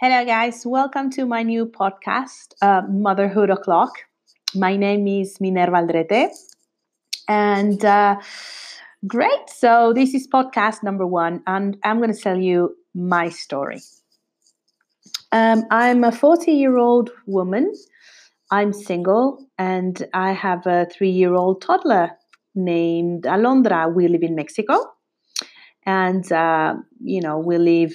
Hello, guys. Welcome to my new podcast, uh, Motherhood O'Clock. My name is Minerva Aldrete. And uh, great. So, this is podcast number one, and I'm going to tell you my story. Um, I'm a 40 year old woman. I'm single, and I have a three year old toddler named Alondra. We live in Mexico and uh, you know we live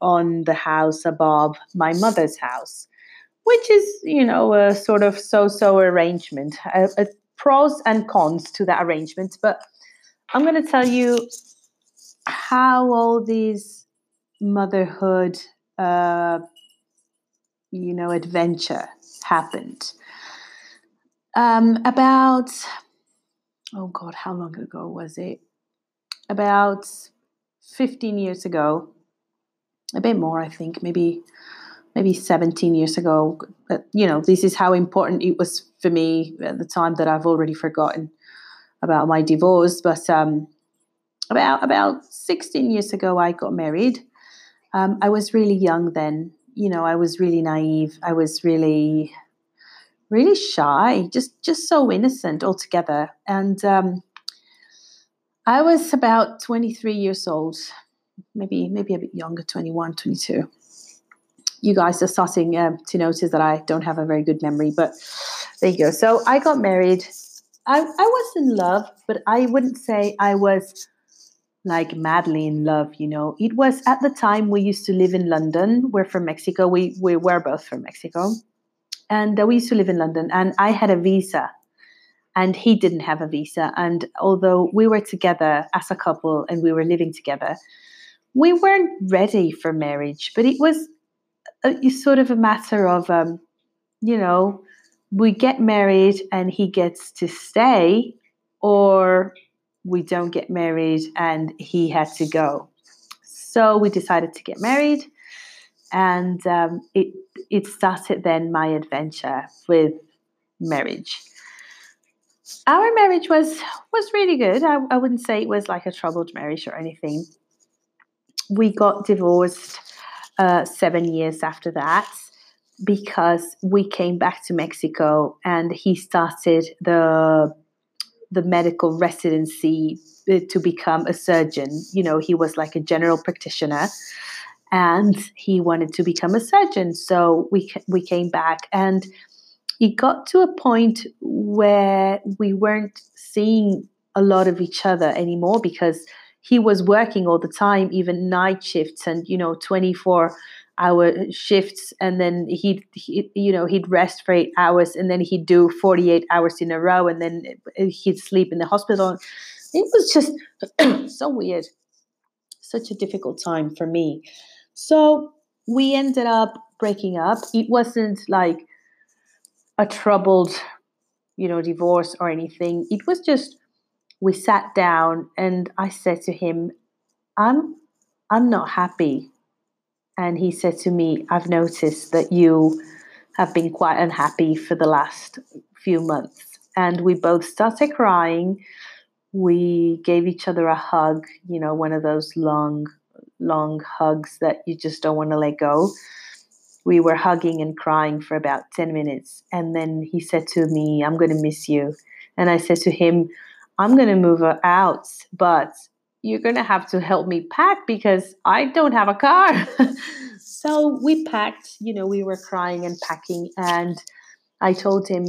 on the house above my mother's house which is you know a sort of so-so arrangement a, a pros and cons to that arrangement. But i'm going to tell you how all these motherhood uh, you know adventure happened. Um, about oh god how long ago was it? About 15 years ago, a bit more, I think, maybe maybe 17 years ago. But, you know, this is how important it was for me at the time that I've already forgotten about my divorce. But um, about about 16 years ago, I got married. Um, I was really young then. You know, I was really naive. I was really, really shy, just just so innocent altogether. And um, I was about 23 years old, maybe maybe a bit younger, 21, 22. You guys are starting uh, to notice that I don't have a very good memory, but there you go. So I got married. I, I was in love, but I wouldn't say I was like madly in love, you know. It was at the time we used to live in London. We're from Mexico. We, we were both from Mexico. And uh, we used to live in London, and I had a visa and he didn't have a visa. And although we were together as a couple and we were living together, we weren't ready for marriage. But it was a, sort of a matter of, um, you know, we get married and he gets to stay, or we don't get married and he had to go. So we decided to get married, and um, it it started then my adventure with marriage our marriage was was really good. I, I wouldn't say it was like a troubled marriage or anything. We got divorced uh, seven years after that because we came back to Mexico and he started the the medical residency uh, to become a surgeon. You know, he was like a general practitioner and he wanted to become a surgeon. So we we came back and it got to a point where we weren't seeing a lot of each other anymore because he was working all the time, even night shifts and, you know, 24 hour shifts. And then he'd, he, you know, he'd rest for eight hours and then he'd do 48 hours in a row and then he'd sleep in the hospital. It was just so weird. Such a difficult time for me. So we ended up breaking up. It wasn't like, a troubled, you know, divorce or anything. It was just we sat down and I said to him, I'm I'm not happy. And he said to me, I've noticed that you have been quite unhappy for the last few months. And we both started crying. We gave each other a hug, you know, one of those long, long hugs that you just don't want to let go we were hugging and crying for about 10 minutes. And then he said to me, I'm going to miss you. And I said to him, I'm going to move out, but you're going to have to help me pack because I don't have a car. so we packed, you know, we were crying and packing. And I told him,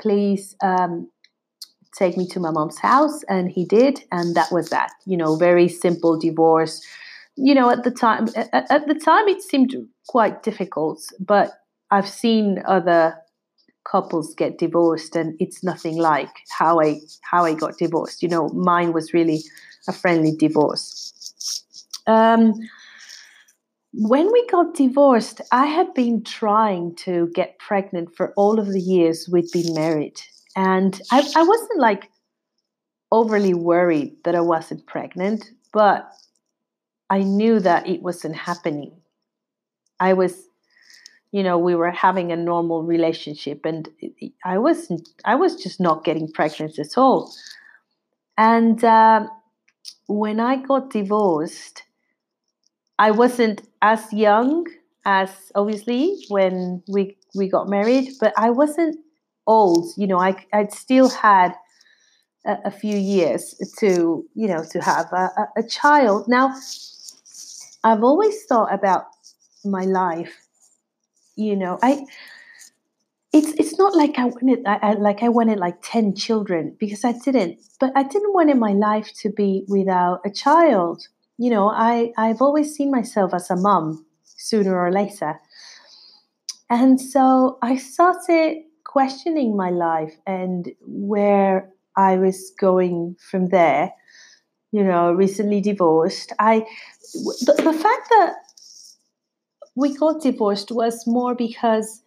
please um, take me to my mom's house. And he did. And that was that, you know, very simple divorce you know, at the time, at, at the time, it seemed quite difficult. But I've seen other couples get divorced, and it's nothing like how I how I got divorced. You know, mine was really a friendly divorce. Um, when we got divorced, I had been trying to get pregnant for all of the years we'd been married. And I, I wasn't like overly worried that I wasn't pregnant, but I knew that it wasn't happening. I was, you know, we were having a normal relationship, and I wasn't. I was just not getting pregnant at all. And uh, when I got divorced, I wasn't as young as obviously when we we got married, but I wasn't old. You know, I I'd still had a, a few years to you know to have a, a, a child. Now, I've always thought about my life. You know, I it's it's not like I wanted I, I, like I wanted like ten children because I didn't. But I didn't want in my life to be without a child. You know, I I've always seen myself as a mom sooner or later, and so I started questioning my life and where I was going from there. You know, recently divorced. I the, the fact that we got divorced was more because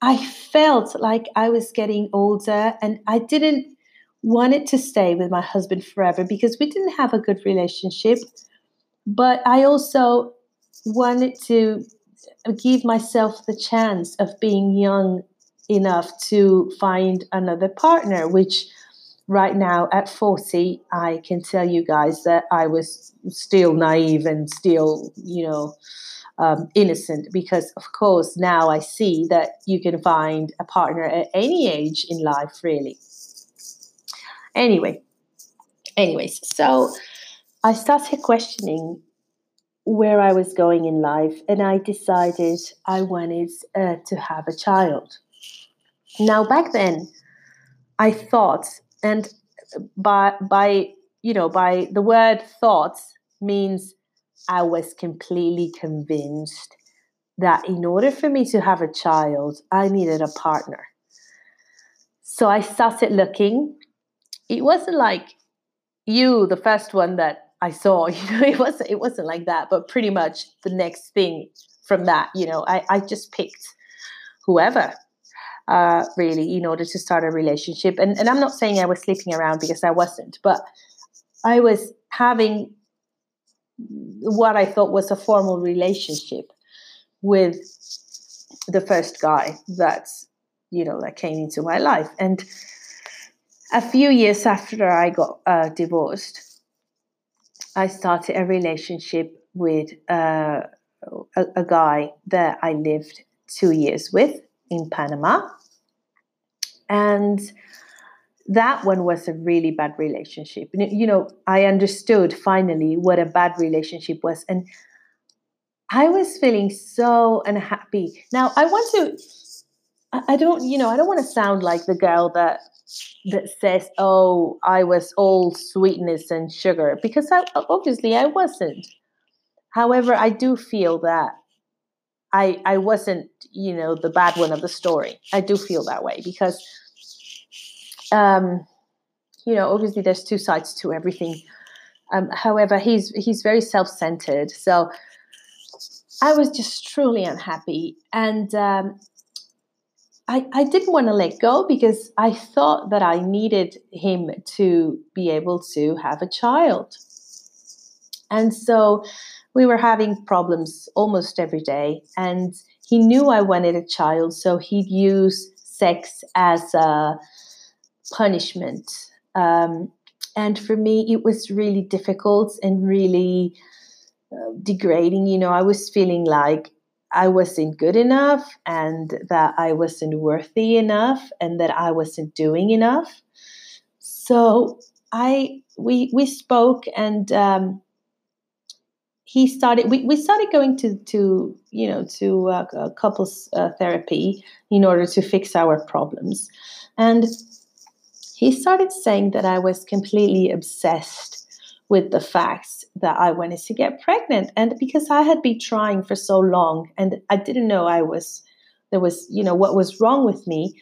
I felt like I was getting older and I didn't want it to stay with my husband forever because we didn't have a good relationship. But I also wanted to give myself the chance of being young enough to find another partner, which right now at 40, I can tell you guys that I was still naive and still, you know, um, innocent because, of course, now I see that you can find a partner at any age in life, really. Anyway, anyways, so I started questioning where I was going in life, and I decided I wanted uh, to have a child. Now, back then, I thought, and by by you know by the word thoughts means I was completely convinced that in order for me to have a child, I needed a partner. So I started looking. It wasn't like you, the first one that I saw, you know, it wasn't it wasn't like that, but pretty much the next thing from that, you know, I, I just picked whoever uh, really in order to start a relationship. And, and I'm not saying I was sleeping around because I wasn't, but I was having what I thought was a formal relationship with the first guy that you know that came into my life and a few years after i got uh, divorced i started a relationship with uh, a, a guy that i lived two years with in panama and that one was a really bad relationship. You know, I understood finally what a bad relationship was. And I was feeling so unhappy. Now, I want to, I don't, you know, I don't want to sound like the girl that that says, "Oh, I was all sweetness and sugar," because I, obviously I wasn't. However, I do feel that I I wasn't, you know, the bad one of the story. I do feel that way because um, you know, obviously there's two sides to everything. Um, however, he's he's very self-centered. So I was just truly unhappy, and um, I I didn't want to let go because I thought that I needed him to be able to have a child, and so we were having problems almost every day, and he knew I wanted a child, so he'd use sex as a punishment. Um, and for me, it was really difficult and really uh, degrading. You know, I was feeling like I wasn't good enough and that I wasn't worthy enough and that I wasn't doing enough. So I we we spoke and um, he started we, we started going to to you know to uh, couples uh, therapy in order to fix our problems and he started saying that I was completely obsessed with the facts that I wanted to get pregnant. And because I had been trying for so long and I didn't know I was, there was, you know, what was wrong with me,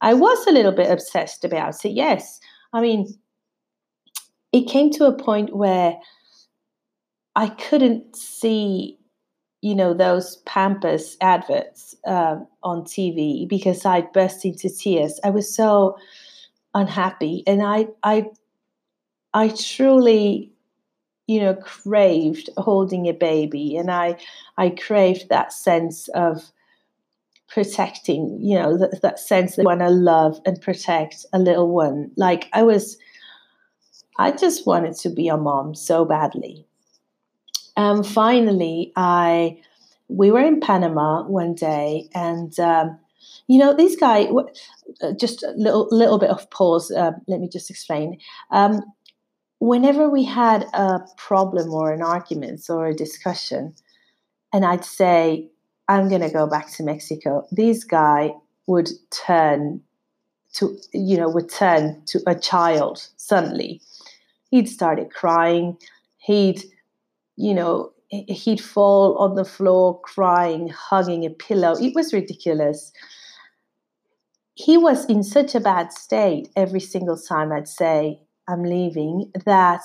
I was a little bit obsessed about it. Yes. I mean, it came to a point where I couldn't see, you know, those Pampers adverts uh, on TV because I burst into tears. I was so unhappy and i i i truly you know craved holding a baby and i i craved that sense of protecting you know that, that sense that want to love and protect a little one like i was i just wanted to be a mom so badly and finally i we were in Panama one day, and um, you know, this guy. Uh, just a little little bit of pause. Uh, let me just explain. Um, whenever we had a problem or an argument or a discussion, and I'd say, "I'm going to go back to Mexico," this guy would turn to you know would turn to a child suddenly. He'd started crying. He'd you know he'd fall on the floor crying, hugging a pillow. It was ridiculous. He was in such a bad state every single time I'd say, I'm leaving, that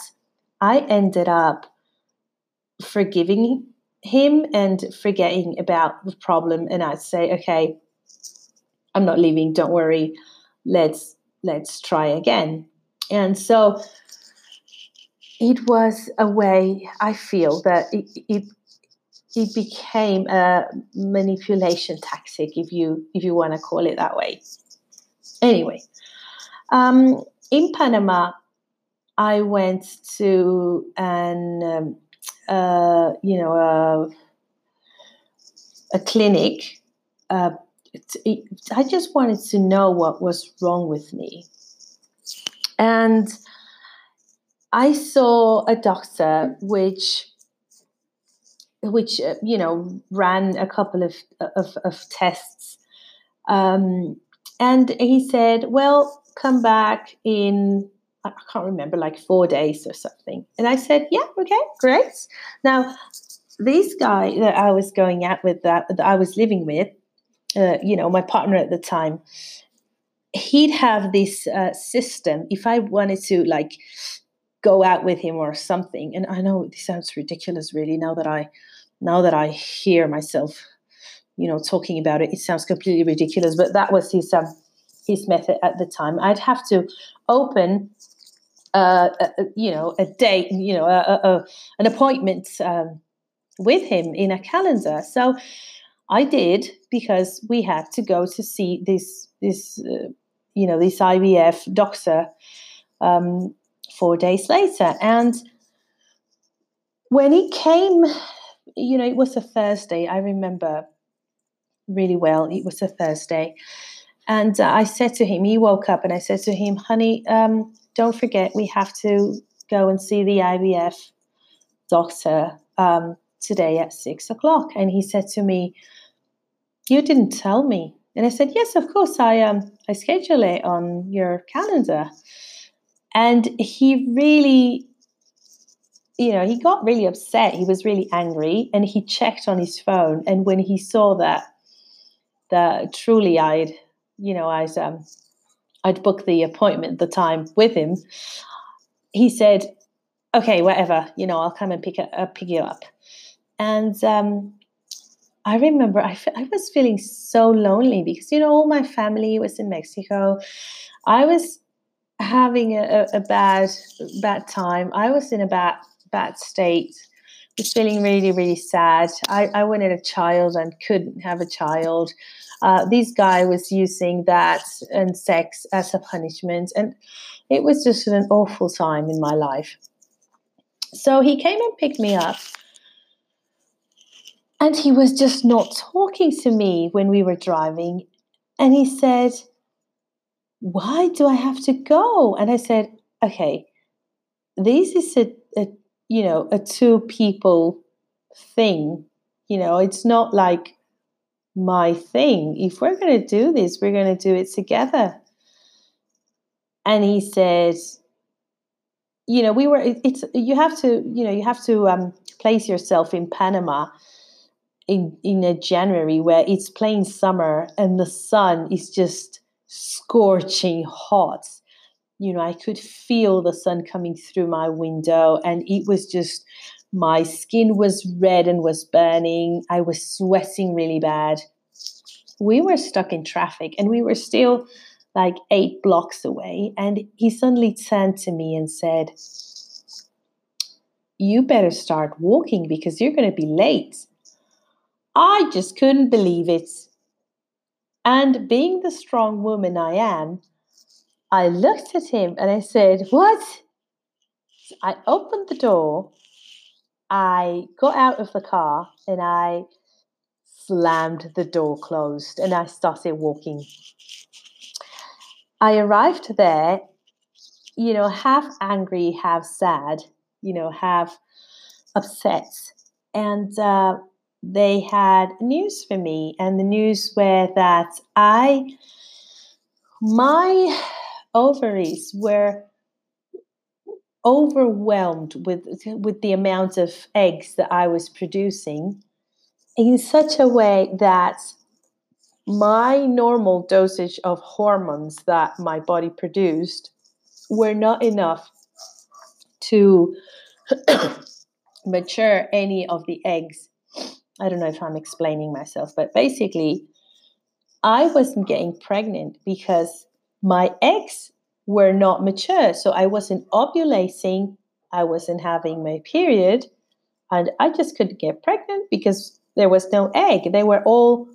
I ended up forgiving him and forgetting about the problem. And I'd say, okay, I'm not leaving, don't worry, let's let's try again. And so it was a way I feel that it, it it became a manipulation tactic, if you if you want to call it that way. Anyway, um, in Panama, I went to an um, uh, you know a, a clinic. Uh, it, it, I just wanted to know what was wrong with me, and I saw a doctor which which uh, you know ran a couple of of, of tests, um, and he said, "Well, come back in." I can't remember, like four days or something. And I said, "Yeah, okay, great." Now, this guy that I was going out with, that, that I was living with, uh, you know, my partner at the time, he'd have this uh, system. If I wanted to, like, go out with him or something. And I know this sounds ridiculous, really. Now that I now that I hear myself, you know, talking about it, it sounds completely ridiculous. But that was his um, his method at the time. I'd have to open, uh, a, you know, a date, you know, a, a, an appointment um, with him in a calendar. So I did because we had to go to see this this uh, you know this IVF doctor um, four days later. And when he came, you know, it was a Thursday. I remember really well. It was a Thursday. And uh, I said to him, he woke up and I said to him, honey, um, don't forget, we have to go and see the IVF doctor um, today at six o'clock. And he said to me, you didn't tell me. And I said, yes, of course, I um, I schedule it on your calendar. And he really, you know, he got really upset. He was really angry and he checked on his phone. And when he saw that, that truly I'd, you know, I'd, um, I'd booked the appointment, the time with him, he said, okay, whatever, you know, I'll come and pick, uh, pick you up. And um, I remember I, I was feeling so lonely because, you know, all my family was in Mexico. I was having a, a bad bad time. I was in a bad bad state. Was feeling really really sad. I, I wanted a child and couldn't have a child. Uh, this guy was using that and sex as a punishment, and it was just an awful time in my life. So he came and picked me up. And he was just not talking to me when we were driving. And he said, why do I have to go? And I said, okay, this is a, a you know, a two people thing. You know, it's not like my thing. If we're going to do this, we're going to do it together. And he said, you know, we were, it, it's, you have to, you know, you have to um, place yourself in Panama in, in a January where it's plain summer and the sun is just scorching hot. You know, I could feel the sun coming through my window, and it was just my skin was red and was burning. I was sweating really bad. We were stuck in traffic, and we were still like eight blocks away. And he suddenly turned to me and said, You better start walking because you're going to be late. I just couldn't believe it. And being the strong woman I am, I looked at him and I said, What? I opened the door, I got out of the car, and I slammed the door closed and I started walking. I arrived there, you know, half angry, half sad, you know, half upset. And uh, they had news for me, and the news were that I, my ovaries were overwhelmed with with the amount of eggs that I was producing in such a way that my normal dosage of hormones that my body produced were not enough to mature any of the eggs. I don't know if I'm explaining myself, but basically, I wasn't getting pregnant because my eggs were not mature. So I wasn't ovulating, I wasn't having my period, and I just couldn't get pregnant because there was no egg. They were all,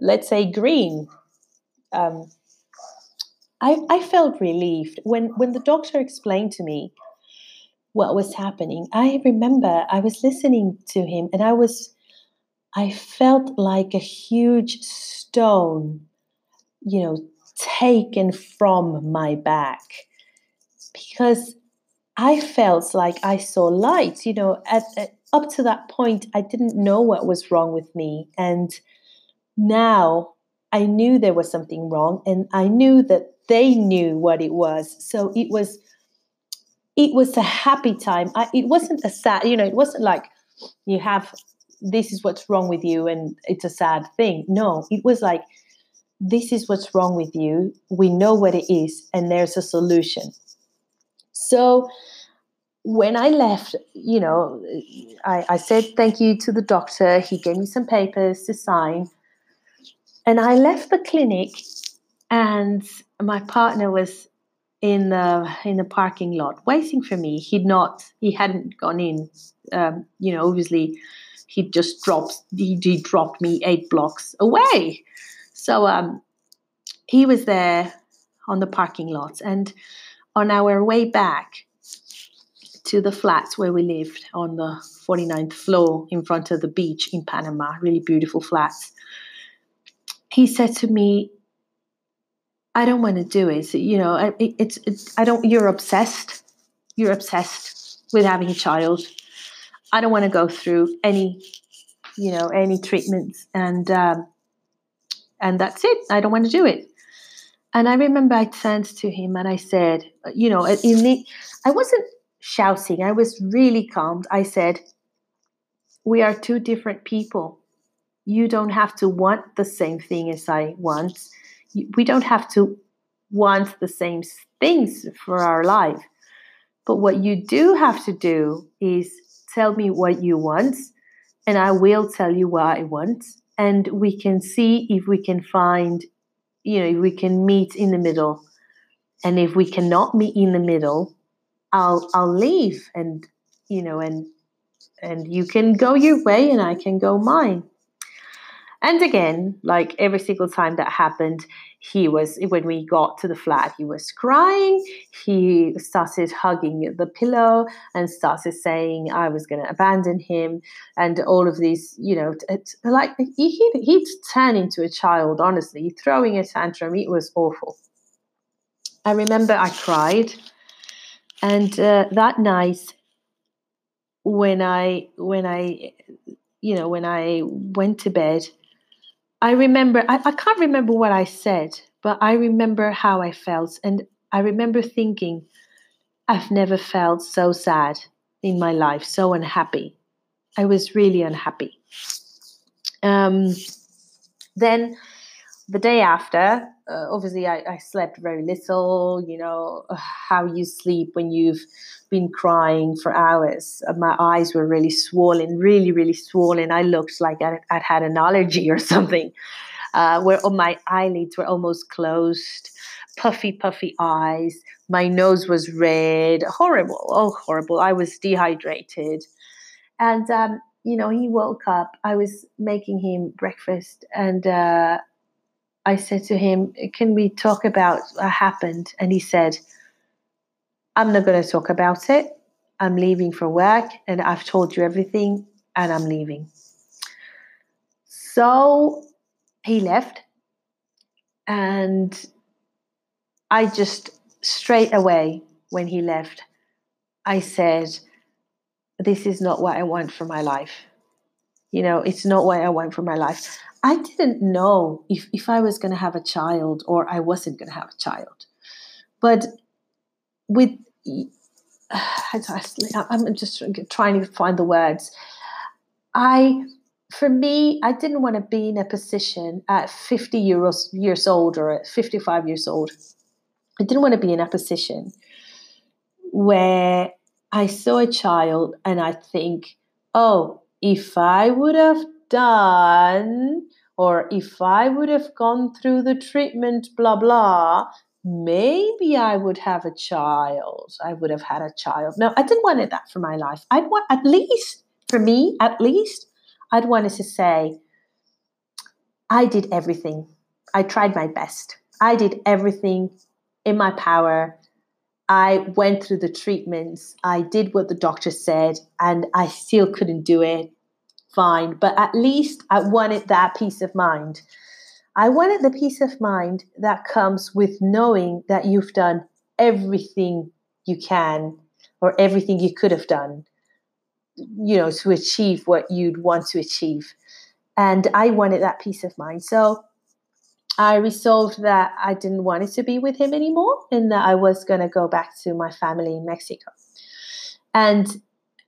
let's say, green. Um, I, I felt relieved when, when the doctor explained to me what was happening. I remember I was listening to him and I was, I felt like a huge stone, you know, taken from my back because I felt like I saw light. You know, at, at, up to that point, I didn't know what was wrong with me. And now I knew there was something wrong and I knew that they knew what it was. So it was it was a happy time. I, it wasn't a sad, you know, it wasn't like you have this is what's wrong with you and it's a sad thing. No, it was like this is what's wrong with you. We know what it is and there's a solution. So when I left, you know, I, I said thank you to the doctor. He gave me some papers to sign. And I left the clinic and my partner was in the in the parking lot waiting for me. He'd not he hadn't gone in. Um, you know, obviously he just dropped he, he dropped me eight blocks away. So um, he was there on the parking lot and on our way back to the flats where we lived on the 49th floor in front of the beach in Panama, really beautiful flats. He said to me, I don't want to do it. you know, it, it's, it's, I don't, you're obsessed. You're obsessed with having a child. I don't want to go through any, you know, any treatments. And, um, and that's it. I don't want to do it. And I remember I turned to him and I said, you know, in the, I wasn't shouting. I was really calmed. I said, We are two different people. You don't have to want the same thing as I want. We don't have to want the same things for our life. But what you do have to do is tell me what you want, and I will tell you what I want. And we can see if we can find, you know, if we can meet in the middle. And if we cannot meet in the middle, I'll I'll leave and you know and and you can go your way and I can go mine. And again, like every single time that happened, he was when we got to the flat, he was crying. He started hugging the pillow and started saying I was going to abandon him, and all of these, you know, like he he he'd turn into a child. Honestly, throwing a tantrum, it was awful. I remember I cried and uh, that night when i when i you know when i went to bed i remember I, I can't remember what i said but i remember how i felt. And i remember thinking i've never felt so sad in my life so unhappy. I was really unhappy. Um, then the day after, uh, obviously, I, I, slept very little. You know, how you sleep when you've been crying for hours. Uh, my eyes were really swollen, really, really swollen. I looked like I, would had an allergy or something, uh, where oh, my eyelids were almost closed, puffy, puffy eyes. My nose was red. Horrible. Oh, horrible. I was dehydrated. And, um, you know, he woke up. I was making him breakfast and, uh, I said to him, Can we talk about what happened? And he said, I'm not going to talk about it. I'm leaving for work and I've told you everything and I'm leaving. so he left, and I just straight away when he left, I said, This is not what I want for my life. You know, it's not what I want for my life. I didn't know if, if I was going to have a child or I wasn't going to have a child. But with, I'm just trying to find the words. I, for me, I didn't want to be in a position at 50 years, years old or at 55 years old. I didn't want to be in a position where I saw a child and I think, oh, if I would have done or if I would have gone through the treatment, blah, blah, maybe I would have a child. I would have had a child. No, I didn't want it that for my life. I'd want, at least, for me, at least, I'd wanted to say, I did everything. I tried my best. I did everything in my power. I went through the treatments. I did what the doctor said, and I still couldn't do it fine, but at least I wanted that peace of mind. I wanted the peace of mind that comes with knowing that you've done everything you can or everything you could have done, you know, to achieve what you'd want to achieve. And I wanted that peace of mind. So I resolved that I didn't want it to be with him anymore and that I was going to go back to my family in Mexico. And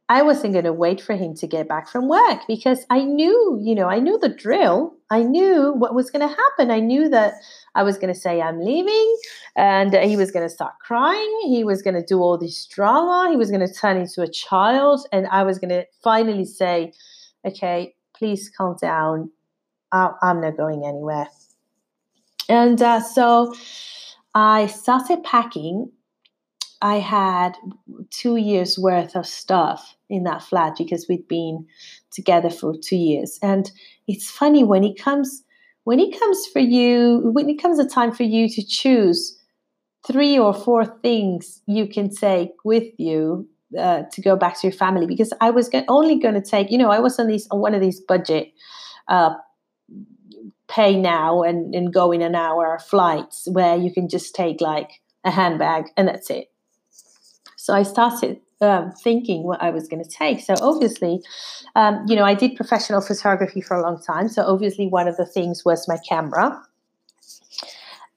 I wasn't going to wait for him to get back from work because I knew, you know, I knew the drill. I knew what was going to happen. I knew that I was going to say, I'm leaving. And he was going to start crying. He was going to do all this drama. He was going to turn into a child. And I was going to finally say, okay, please calm down. I'm not going anywhere. And uh, so I started packing I had two years worth of stuff in that flat because we'd been together for two years. And it's funny when it comes when it comes for you when it comes a time for you to choose three or four things you can take with you uh, to go back to your family because I was only going to take you know I was on these on one of these budget uh, pay now and, and go in an hour flights where you can just take like a handbag and that's it so I started um, thinking what I was going to take. So obviously, um, you know, I did professional photography for a long time. So obviously, one of the things was my camera.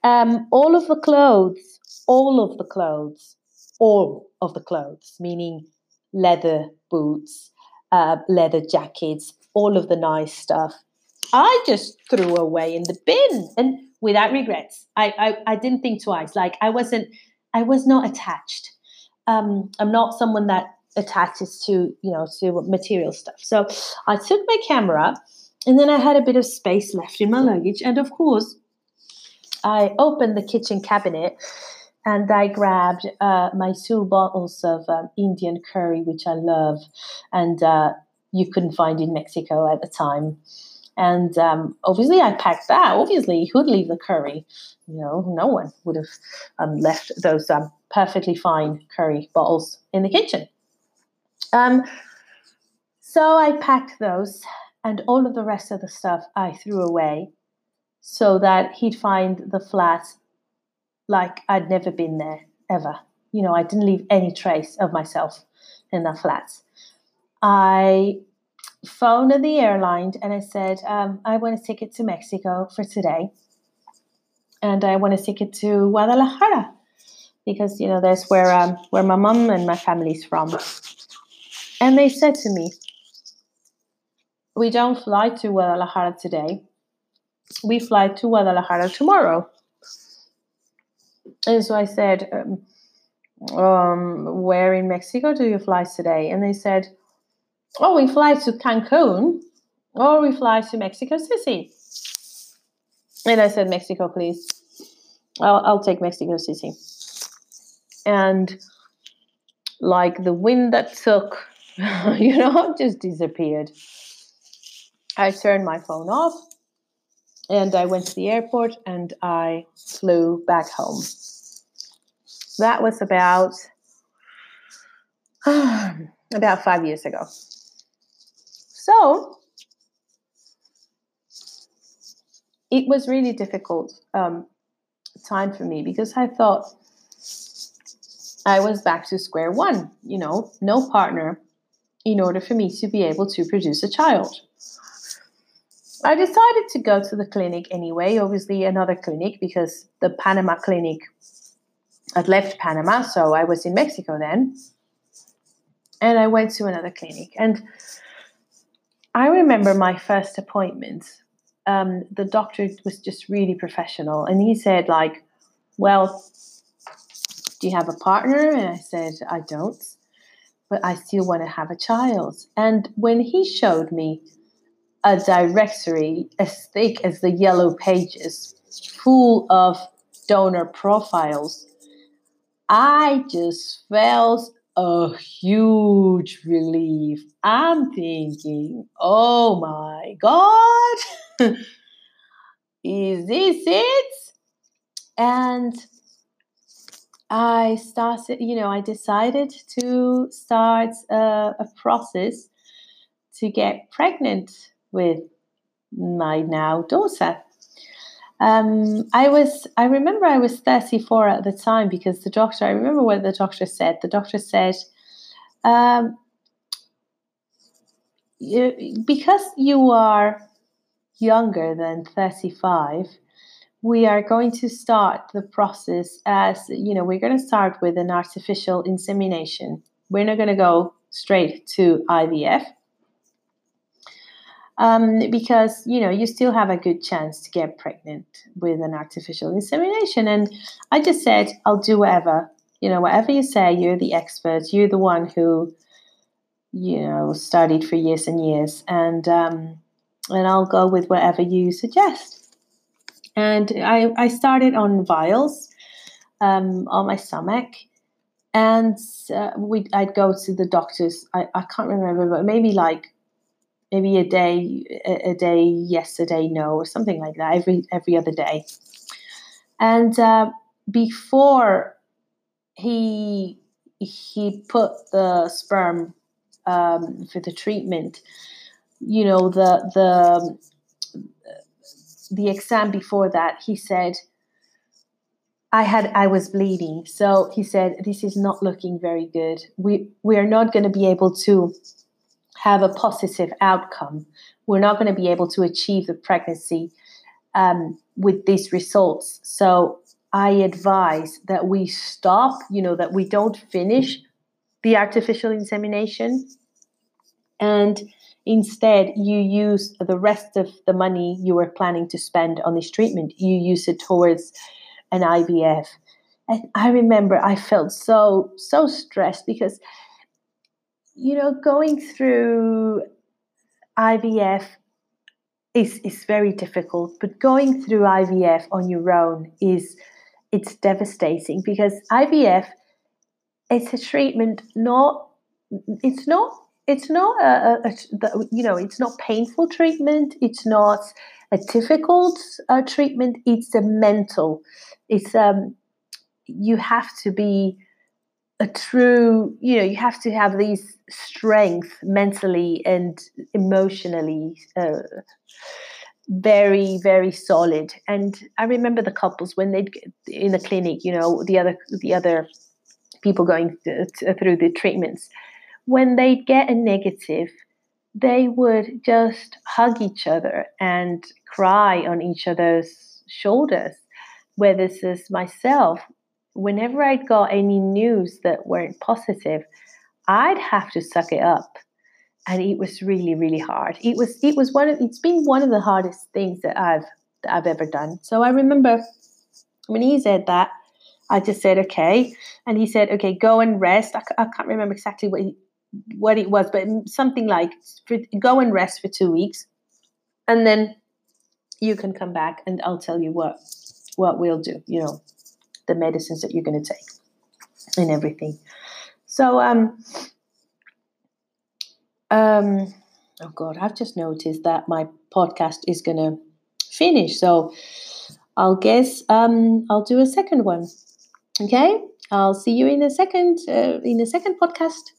Um, all of the clothes, all of the clothes, all of the clothes, meaning leather boots, uh, leather jackets, all of the nice stuff. I just threw away in the bin and without regrets. I, I, I didn't think twice. Like I wasn't, I was not attached um, I'm not someone that attaches to you know to material stuff. So I took my camera, and then I had a bit of space left in my luggage, and of course, I opened the kitchen cabinet. And I grabbed uh, my two bottles of um, Indian curry, which I love, and uh, you couldn't find in Mexico at the time. And um, obviously, I packed that. Obviously, who'd leave the curry? You know, no one would have um, left those um, perfectly fine curry bottles in the kitchen. Um, so I packed those, and all of the rest of the stuff I threw away so that he'd find the flat like I'd never been there ever. You know, I didn't leave any trace of myself in that flat. I phoned the airline and I said, um, I want a ticket to Mexico for today. And I want a ticket to Guadalajara because you know that's where um, where my mom and my family's from. And they said to me, "We don't fly to Guadalajara today. We fly to Guadalajara tomorrow." And so I said, um, um, "Where in Mexico do you fly today?" And they said, "Oh, we fly to Cancun, or we fly to Mexico City." And I said, "Mexico, please. I'll, I'll take Mexico City." and like the wind that took, you know, just disappeared. I turned my phone off and I went to the airport and I flew back home. That was about about five years ago. So it was really difficult um, time for me because I thought I was back to square one, you know, no partner in order for me to be able to produce a child. I decided to go to the clinic anyway, obviously, another clinic because the Panama clinic had left Panama, so I was in Mexico then. And I went to another clinic. And I remember my first appointment. Um, the doctor was just really professional. And he said, like, well, do you have a partner? And I said, I don't, but I still want to have a child. And when he showed me a directory as thick as the yellow pages, full of donor profiles, I just felt a huge relief. I'm thinking, oh my God, is this it? And I started, you know, I decided to start a, a process to get pregnant with my now daughter. Um, I was, I remember I was 34 at the time because the doctor, I remember what the doctor said. The doctor said, um, you, because you are younger than 35, we are going to start the process as, you know, we're going to start with an artificial insemination. We're not going to go straight to IVF um, because you know you still have a good chance to get pregnant with an artificial insemination. And I just said, I'll do whatever. You know, whatever you say, you're the expert. You're the one who, you know, studied for years and years, and um, and I'll go with whatever you suggest. And I, I started on vials um, on my stomach and uh, we I'd go to the doctors. I, I can't remember, but maybe like maybe a day a, day yes a day no or something like that every every other day. And uh, before he he put the sperm um, for the treatment you know the the the exam before that he said I had I was bleeding. So he said this is not looking very good. We we are not going to be able to have a positive outcome. We're not going to be able to achieve the pregnancy um, with these results. So I advise that we stop, you know, that we don't finish the artificial insemination and instead you use the rest of the money you were planning to spend on this treatment you use it towards an IVF and I remember I felt so so stressed because you know, going through IVF is is very difficult, but going through IVF on your own is it's devastating because IVF it's a treatment not it's not it's not a, a, a, you know it's not painful treatment it's not a difficult uh, treatment it's a mental it's um you have to be a true you know you have to have these strength mentally and emotionally uh, very very solid. And i remember the couples when they'd in the clinic you know the other the other people going to, to, through the treatments when they get a negative they would just hug each other and cry on each other's shoulders. Where this is myself whenever I'd got any news that weren't positive, I'd have to suck it up. And it was really, really hard. It was it was one of it's been one of the hardest things that I've that I've ever done. So I remember when he said that, I just said okay, and he said okay, go and rest. I, I can't remember exactly what he, what it was, but something like go and rest for two weeks, and then you can come back and I'll tell you what what we'll do. You know, the medicines that you're going to take and everything. So, um, um, oh God, I've just noticed that my podcast is going to finish. So, I'll guess um, I'll do a second one. Okay, I'll see you in a second uh, in a second podcast.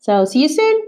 So, see you soon.